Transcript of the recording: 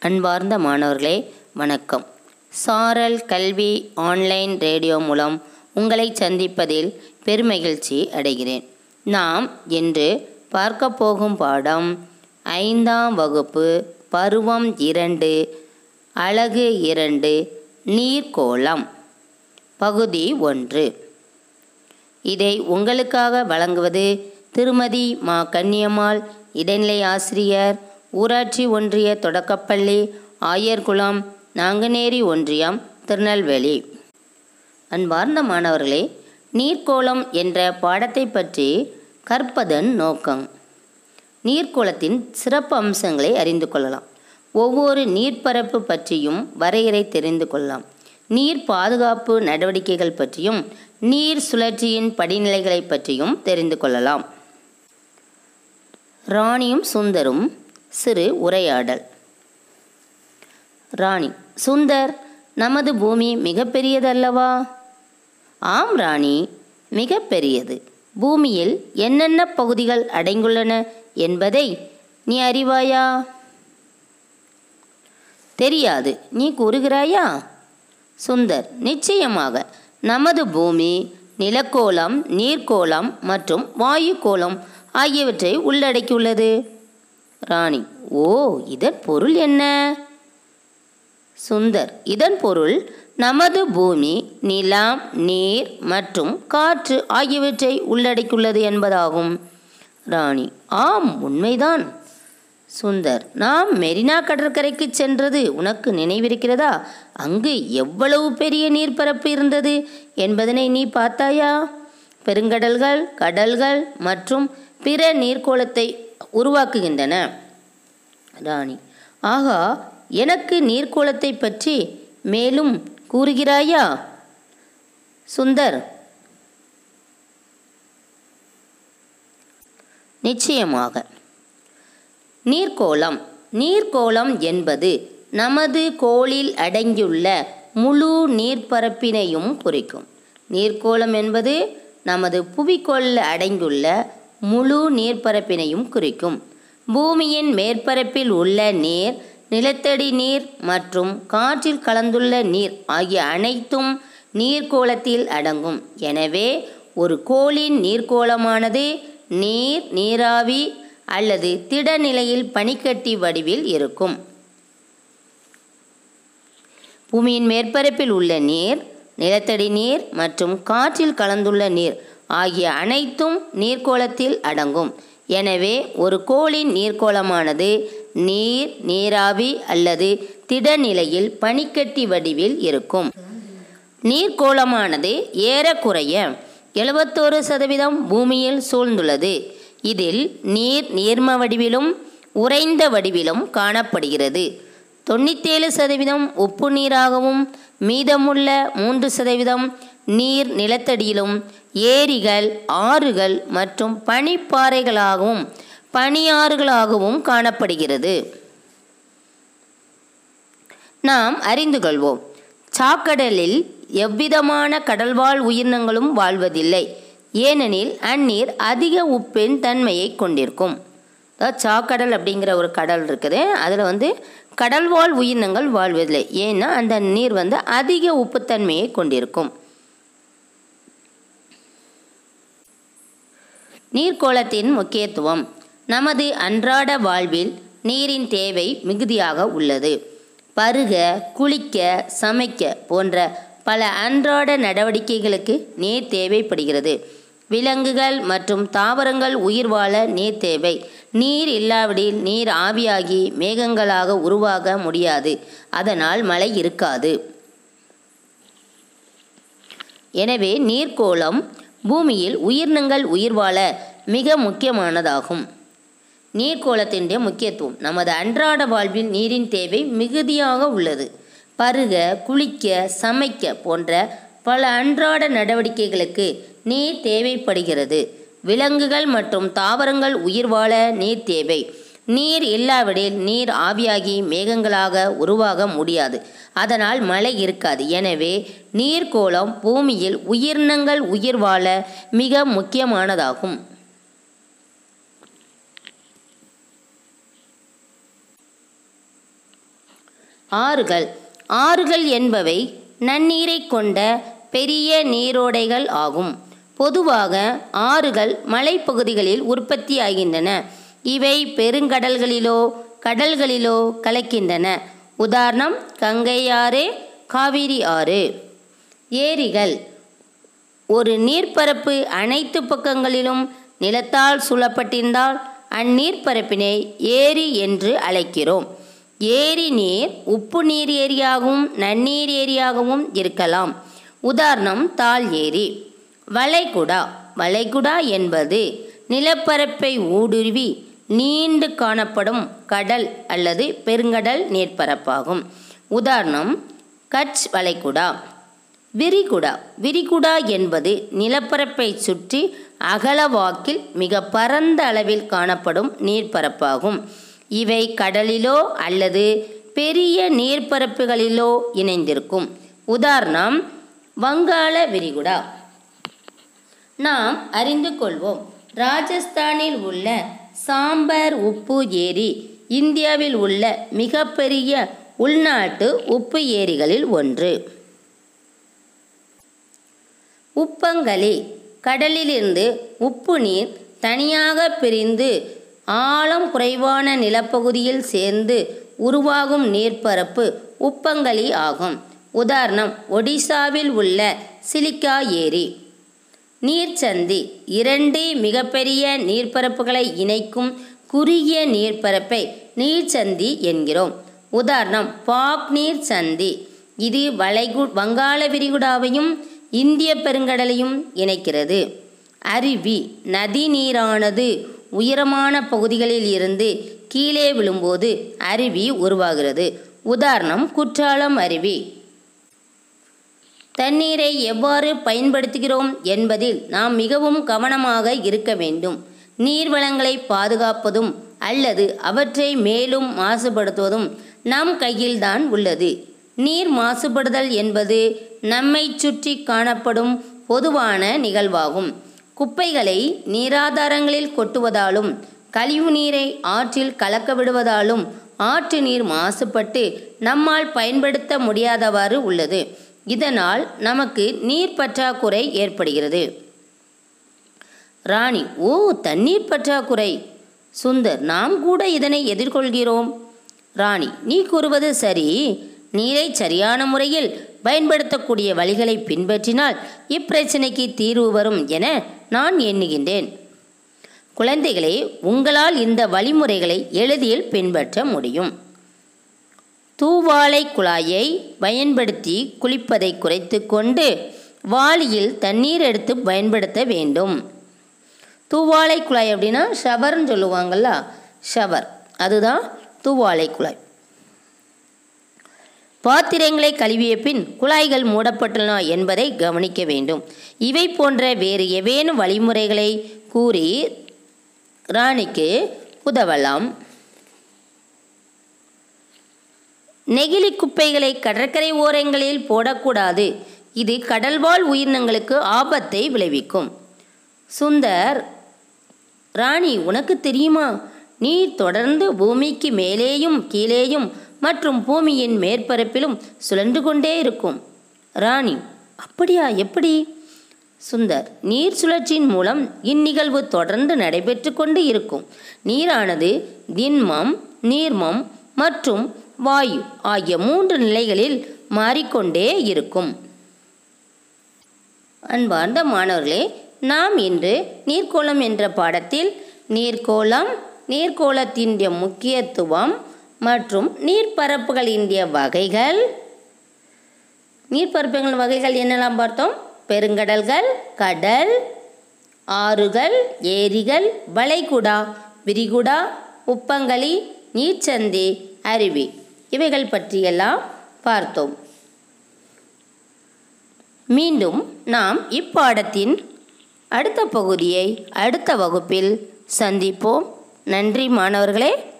அன்பார்ந்த மாணவர்களே வணக்கம். சாரல் கல்வி ஆன்லைன் ரேடியோ மூலம் உங்களை சந்திப்பதில் பெருமகிழ்ச்சி அடைகிறேன். நாம் இன்று பார்க்க போகும் பாடம் ஐந்தாம் வகுப்பு பருவம் இரண்டு அழகு இரண்டு நீர்க்கோளம் பகுதி ஒன்று. இதை உங்களுக்காக வழங்குவது திருமதி மா கன்னியம்மாள் இடைநிலை ஆசிரியர் ஊராட்சி ஒன்றிய தொடக்கப்பள்ளி ஆயர்குளம் நாங்குநேரி ஒன்றியம் திருநெல்வேலி. அன்பார்ந்த மாணவர்களே நீர்க்கோளம் என்ற பாடத்தை பற்றி கற்பதன் நோக்கம். நீர்க்கோளத்தின் சிறப்பு அம்சங்களை அறிந்து கொள்ளலாம். ஒவ்வொரு நீர்ப்பரப்பு பற்றியும் வரையறை தெரிந்து கொள்ளலாம். நீர் பாதுகாப்பு நடவடிக்கைகள் பற்றியும் நீர் சுழற்சியின் படிநிலைகளை பற்றியும் தெரிந்து கொள்ளலாம். ராணியும் சுந்தரும் சிறு உரையாடல். ராணி சுந்தர் நமது பூமி மிகப்பெரியதல்லவா? ஆம் ராணி மிகப்பெரியது. பூமியில் என்னென்ன பகுதிகள் அடங்குள்ளன என்பதை நீ அறிவாயா? தெரியாது. நீ கூறுகிறாயா? சுந்தர் நிச்சயமாக. நமது பூமி நிலக்கோளம் நீர்க்கோளம் மற்றும் வாயுக்கோளம் ஆகியவற்றை உள்ளடக்கியுள்ளது. ராணி ஓ இதன் பொருள் என்ன? சுந்தர் இதன் பொருள் நமது பூமி நிலம் நீர் மற்றும் காற்று ஆகியவற்றை உள்ளடக்கியுள்ளது என்பதாகும். ராணி ஆம் உண்மைதான். சுந்தர் நாம் மெரினா கடற்கரைக்கு சென்றது உனக்கு நினைவிருக்கிறதா? அங்கு எவ்வளவு பெரிய நீர்ப்பரப்பு இருந்தது என்பதனை நீ பார்த்தாயா? பெருங்கடல்கள் கடல்கள் மற்றும் பிற நீர்க்கோளத்தை உருவாக்குகின்றன. ராணி. ஆகா எனக்கு நீர்க்கோளத்தை பற்றி மேலும் கூறுகிறாயா? சுந்தர். நிச்சயமாக. நீர்க்கோளம். நீர்க்கோளம் என்பது நமது கோளில் அடங்கியுள்ள முழு நீர்ப்பரப்பினையும் குறிக்கும். நீர்க்கோளம் என்பது நமது புவிக்கோளில் அடங்கியுள்ள முழு நீர்ப்பரப்பினையும் குறிக்கும். பூமியின் மேற்பரப்பில் உள்ள நீர் நிலத்தடி நீர் மற்றும் காற்றில் கலந்துள்ள நீர் ஆகிய அனைத்தும் நீர்க்கோளத்தில் அடங்கும். எனவே ஒரு கோளின் நீர்க்கோளமானது நீர் நீராவி அல்லது திடநிலையில் பனிக்கட்டி வடிவில் இருக்கும். பூமியின் மேற்பரப்பில் உள்ள நீர் நிலத்தடி நீர் மற்றும் காற்றில் கலந்துள்ள நீர் ஆகிய அனைத்தும் நீர்க்கோளத்தில் அடங்கும். எனவே ஒரு கோளின் நீர்க்கோளமானது நீர் நீராவி அல்லது திடநிலையில் பனிக்கட்டி வடிவில் இருக்கும். நீர்க்கோளமானது ஏறக்குறைய எழுபத்தோரு சதவீதம் பூமியில் சூழ்ந்துள்ளது. இதில் நீர் நீர்ம வடிவிலும் உறைந்த வடிவிலும் காணப்படுகிறது. தொண்ணூற்றேழு சதவீதம் உப்பு நீராகவும் மீதமுள்ள மூன்று சதவீதம் நீர் நிலத்தடியிலும் ஏரிகள் ஆறுகள் மற்றும் பனிப்பாறைகளாகவும் பனியாறுகளாகவும் காணப்படுகிறது. நாம் அறிந்து கொள்வோம். சாக்கடலில் எவ்விதமான கடல்வாழ் உயிரினங்களும் வாழ்வதில்லை. ஏனெனில் அந்நீர் அதிக உப்பின் தன்மையை கொண்டிருக்கும். சாக்கடல் அப்படிங்கிற ஒரு கடல் இருக்குது. அதில் வந்து கடல்வாழ் உயிரினங்கள் வாழ்வதில்லை. ஏன்னா அந்த நீர் வந்து அதிக உப்புத்தன்மையை கொண்டிருக்கும். நீர்க்கோளத்தின் முக்கியத்துவம். நமது அன்றாட வாழ்வில் நீரின் தேவை மிகுதியாக உள்ளது. பருக குளிக்க சமைக்க போன்ற பல அன்றாட நடவடிக்கைகளுக்கு நீர் தேவைப்படுகிறது. விலங்குகள் மற்றும் தாவரங்கள் உயிர் வாழ நீர் தேவை. நீர் இல்லாவிடில் நீர் ஆவியாகி மேகங்களாக உருவாக முடியாது. அதனால் மழை இருக்காது. எனவே நீர்க்கோளம் பூமியில் உயிரினங்கள் உயிர் வாழ மிக முக்கியமானதாகும். நீர்க்கோளத்தினுடைய முக்கியத்துவம் நமது அன்றாட வாழ்வில் நீரின் தேவை மிகுதியாக உள்ளது. பருக குளிக்க சமைக்க போன்ற பல அன்றாட நடவடிக்கைகளுக்கு நீர் தேவைப்படுகிறது. விலங்குகள் மற்றும் தாவரங்கள் உயிர் வாழ நீர் தேவை. நீர் இல்லாவிடில் நீர் ஆவியாகி மேகங்களாக உருவாக முடியாது. அதனால் மழை இருக்காது. எனவே நீர்க்கோளம் பூமியில் உயிரினங்கள் உயிர் வாழ மிக முக்கியமானதாகும். ஆறுகள். ஆறுகள் என்பவை நன்னீரை கொண்ட பெரிய நீரோடைகள் ஆகும். பொதுவாக ஆறுகள் மலைப்பகுதிகளில் உற்பத்தியாகின்றன. இவை பெருங்கடல்களிலோ கடல்களிலோ கலக்கின்றன. உதாரணம் கங்கை ஆறு காவிரி ஆறு. ஏரிகள். ஒரு நீர்ப்பரப்பு அனைத்து பக்கங்களிலும் நிலத்தால் சூழப்பட்டிருந்தால் அந்நீர்ப்பரப்பினை ஏரி என்று அழைக்கிறோம். ஏரி நீர் உப்பு நீர் ஏரியாகவும் நன்னீர் ஏரியாகவும் இருக்கலாம். உதாரணம் தால் ஏரி. வளைகுடா. வளைகுடா என்பது நிலப்பரப்பை ஊடுருவி நீண்டு காணப்படும் கடல் அல்லது பெருங்கடல் நீர்ப்பரப்பாகும் உதாரணம் கட்ச் வளைகுடா. விரிகுடா. விரிகுடா என்பது நிலப்பரப்பை சுற்றி அகலவாக்கில் மிக பரந்த அளவில் காணப்படும் நீர்ப்பரப்பாகும். இவை கடலிலோ அல்லது பெரிய நீர்ப்பரப்புகளிலோ இணைந்திருக்கும். உதாரணம் வங்காள விரிகுடா. நாம் அறிந்து கொள்வோம். ராஜஸ்தானில் உள்ள சாம்பர் உப்பு ஏரி இந்தியாவில் உள்ள மிகப்பெரிய உள்நாட்டு உப்பு ஏரிகளில் ஒன்று. உப்பங்களி கடலிலிருந்து உப்பு நீர் தனியாக பிரிந்து ஆழம் குறைவான நிலப்பகுதியில் சேர்ந்து உருவாகும் நீர்ப்பரப்பு உப்பங்களி ஆகும். உதாரணம் ஒடிசாவில் உள்ள சிலிக்கா ஏரி. நீர்ச்சந்தி இரண்டு மிகப்பெரிய நீர்ப்பரப்புகளை இணைக்கும் குறுகிய நீர்ப்பரப்பை நீர்ச்சந்தி என்கிறோம். உதாரணம் பாக் நீர் சந்தி இது வளைகு வங்காள விரிகுடாவையும் இந்திய பெருங்கடலையும் இணைக்கிறது. அருவி நதி நீரானது உயரமான பகுதிகளில் இருந்து கீழே விழும்போது அருவி உருவாகிறது. உதாரணம் குற்றாலம் அருவி. தண்ணீரை எவ்வாறு பயன்படுத்துகிறோம் என்பதில் நாம் மிகவும் கவனமாக இருக்க வேண்டும். நீர் வளங்களை பாதுகாப்பதும் அல்லது அவற்றை மேலும் மாசுபடுத்துவதும் நம் கையில்தான் உள்ளது. நீர் மாசுபடுதல் என்பது நம்மை சுற்றி காணப்படும் பொதுவான நிகழ்வாகும். குப்பைகளை நீராதாரங்களில் கொட்டுவதாலும் கழிவு நீரை ஆற்றில் கலக்க விடுவதாலும் ஆற்று நீர் மாசுபட்டு நம்மால் பயன்படுத்த முடியாதவாறு உள்ளது. இதனால் நமக்கு நீர் பற்றாக்குறை ஏற்படுகிறது. ராணி ஓ தண்ணீர் பற்றாக்குறை. சுந்தர் நாம் கூட இதனை எதிர்கொள்கிறோம். ராணி நீ கூறுவது சரி. நீரை சரியான முறையில் பயன்படுத்தக்கூடிய வழிகளை பின்பற்றினால் இப்பிரச்சனைக்கு தீர்வு வரும் என நான் எண்ணுகின்றேன். குழந்தைகளே உங்களால் இந்த வழிமுறைகளை எளிதில் பின்பற்ற முடியும். தூவாலை குழாயை பயன்படுத்தி குளிப்பதை குறைத்து கொண்டு வாளியில் தண்ணீர் எடுத்து பயன்படுத்த வேண்டும். தூவாலை குழாய் அப்படின்னா ஷவர்னு சொல்லுவாங்கள்ல ஷவர். அதுதான் தூவாலை குழாய். பாத்திரங்களை கழுவிய பின் குழாய்கள் மூடப்பட்டுள்ளன என்பதை கவனிக்க வேண்டும். இவை போன்ற வேறு ஏதேனும் வழிமுறைகளை கூறி ராணிக்கு உதவலாம். நெகிழி குப்பைகளை கடற்கரை ஓரங்களில் போடக்கூடாது. இது கடல்வாழ் உயிரினங்களுக்கு ஆபத்தை விளைவிக்கும். சுந்தர் ராணி உனக்கு தெரியுமா? நீர் தொடர்ந்து பூமிக்கு மேலேயும் கீழேயும் மற்றும் பூமியின் மேற்பரப்பிலும் சுழன்று கொண்டே இருக்கும். ராணி அப்படியா எப்படி? சுந்தர் நீர் சுழற்சியின் மூலம் இந்நிகழ்வு தொடர்ந்து நடைபெற்று கொண்டு இருக்கும். நீரானது திண்மம் நீர்மம் மற்றும் வாயு ஆகிய மூன்று நிலைகளில் மாறிக்கொண்டே இருக்கும். அன்பார்ந்த மாணவர்களே நாம் இன்று நீர்க்கோளம் என்ற பாடத்தில் நீர்க்கோளம் நீர்க்கோளத்தின் முக்கியத்துவம் மற்றும் நீர்ப்பரப்புகளின் வகைகள். நீர்ப்பரப்புகளின் வகைகள் என்னெல்லாம் பார்த்தோம்? பெருங்கடல்கள் கடல் ஆறுகள் ஏரிகள் வளைகுடா விரிகுடா உப்பங்களி நீச்சந்தி அருவி. இவைகள் பற்றியெல்லாம் பார்த்தோம். மீண்டும் நாம் இப்பாடத்தின் அடுத்த பகுதியை அடுத்த வகுப்பில் சந்திப்போம். நன்றி மாணவர்களே.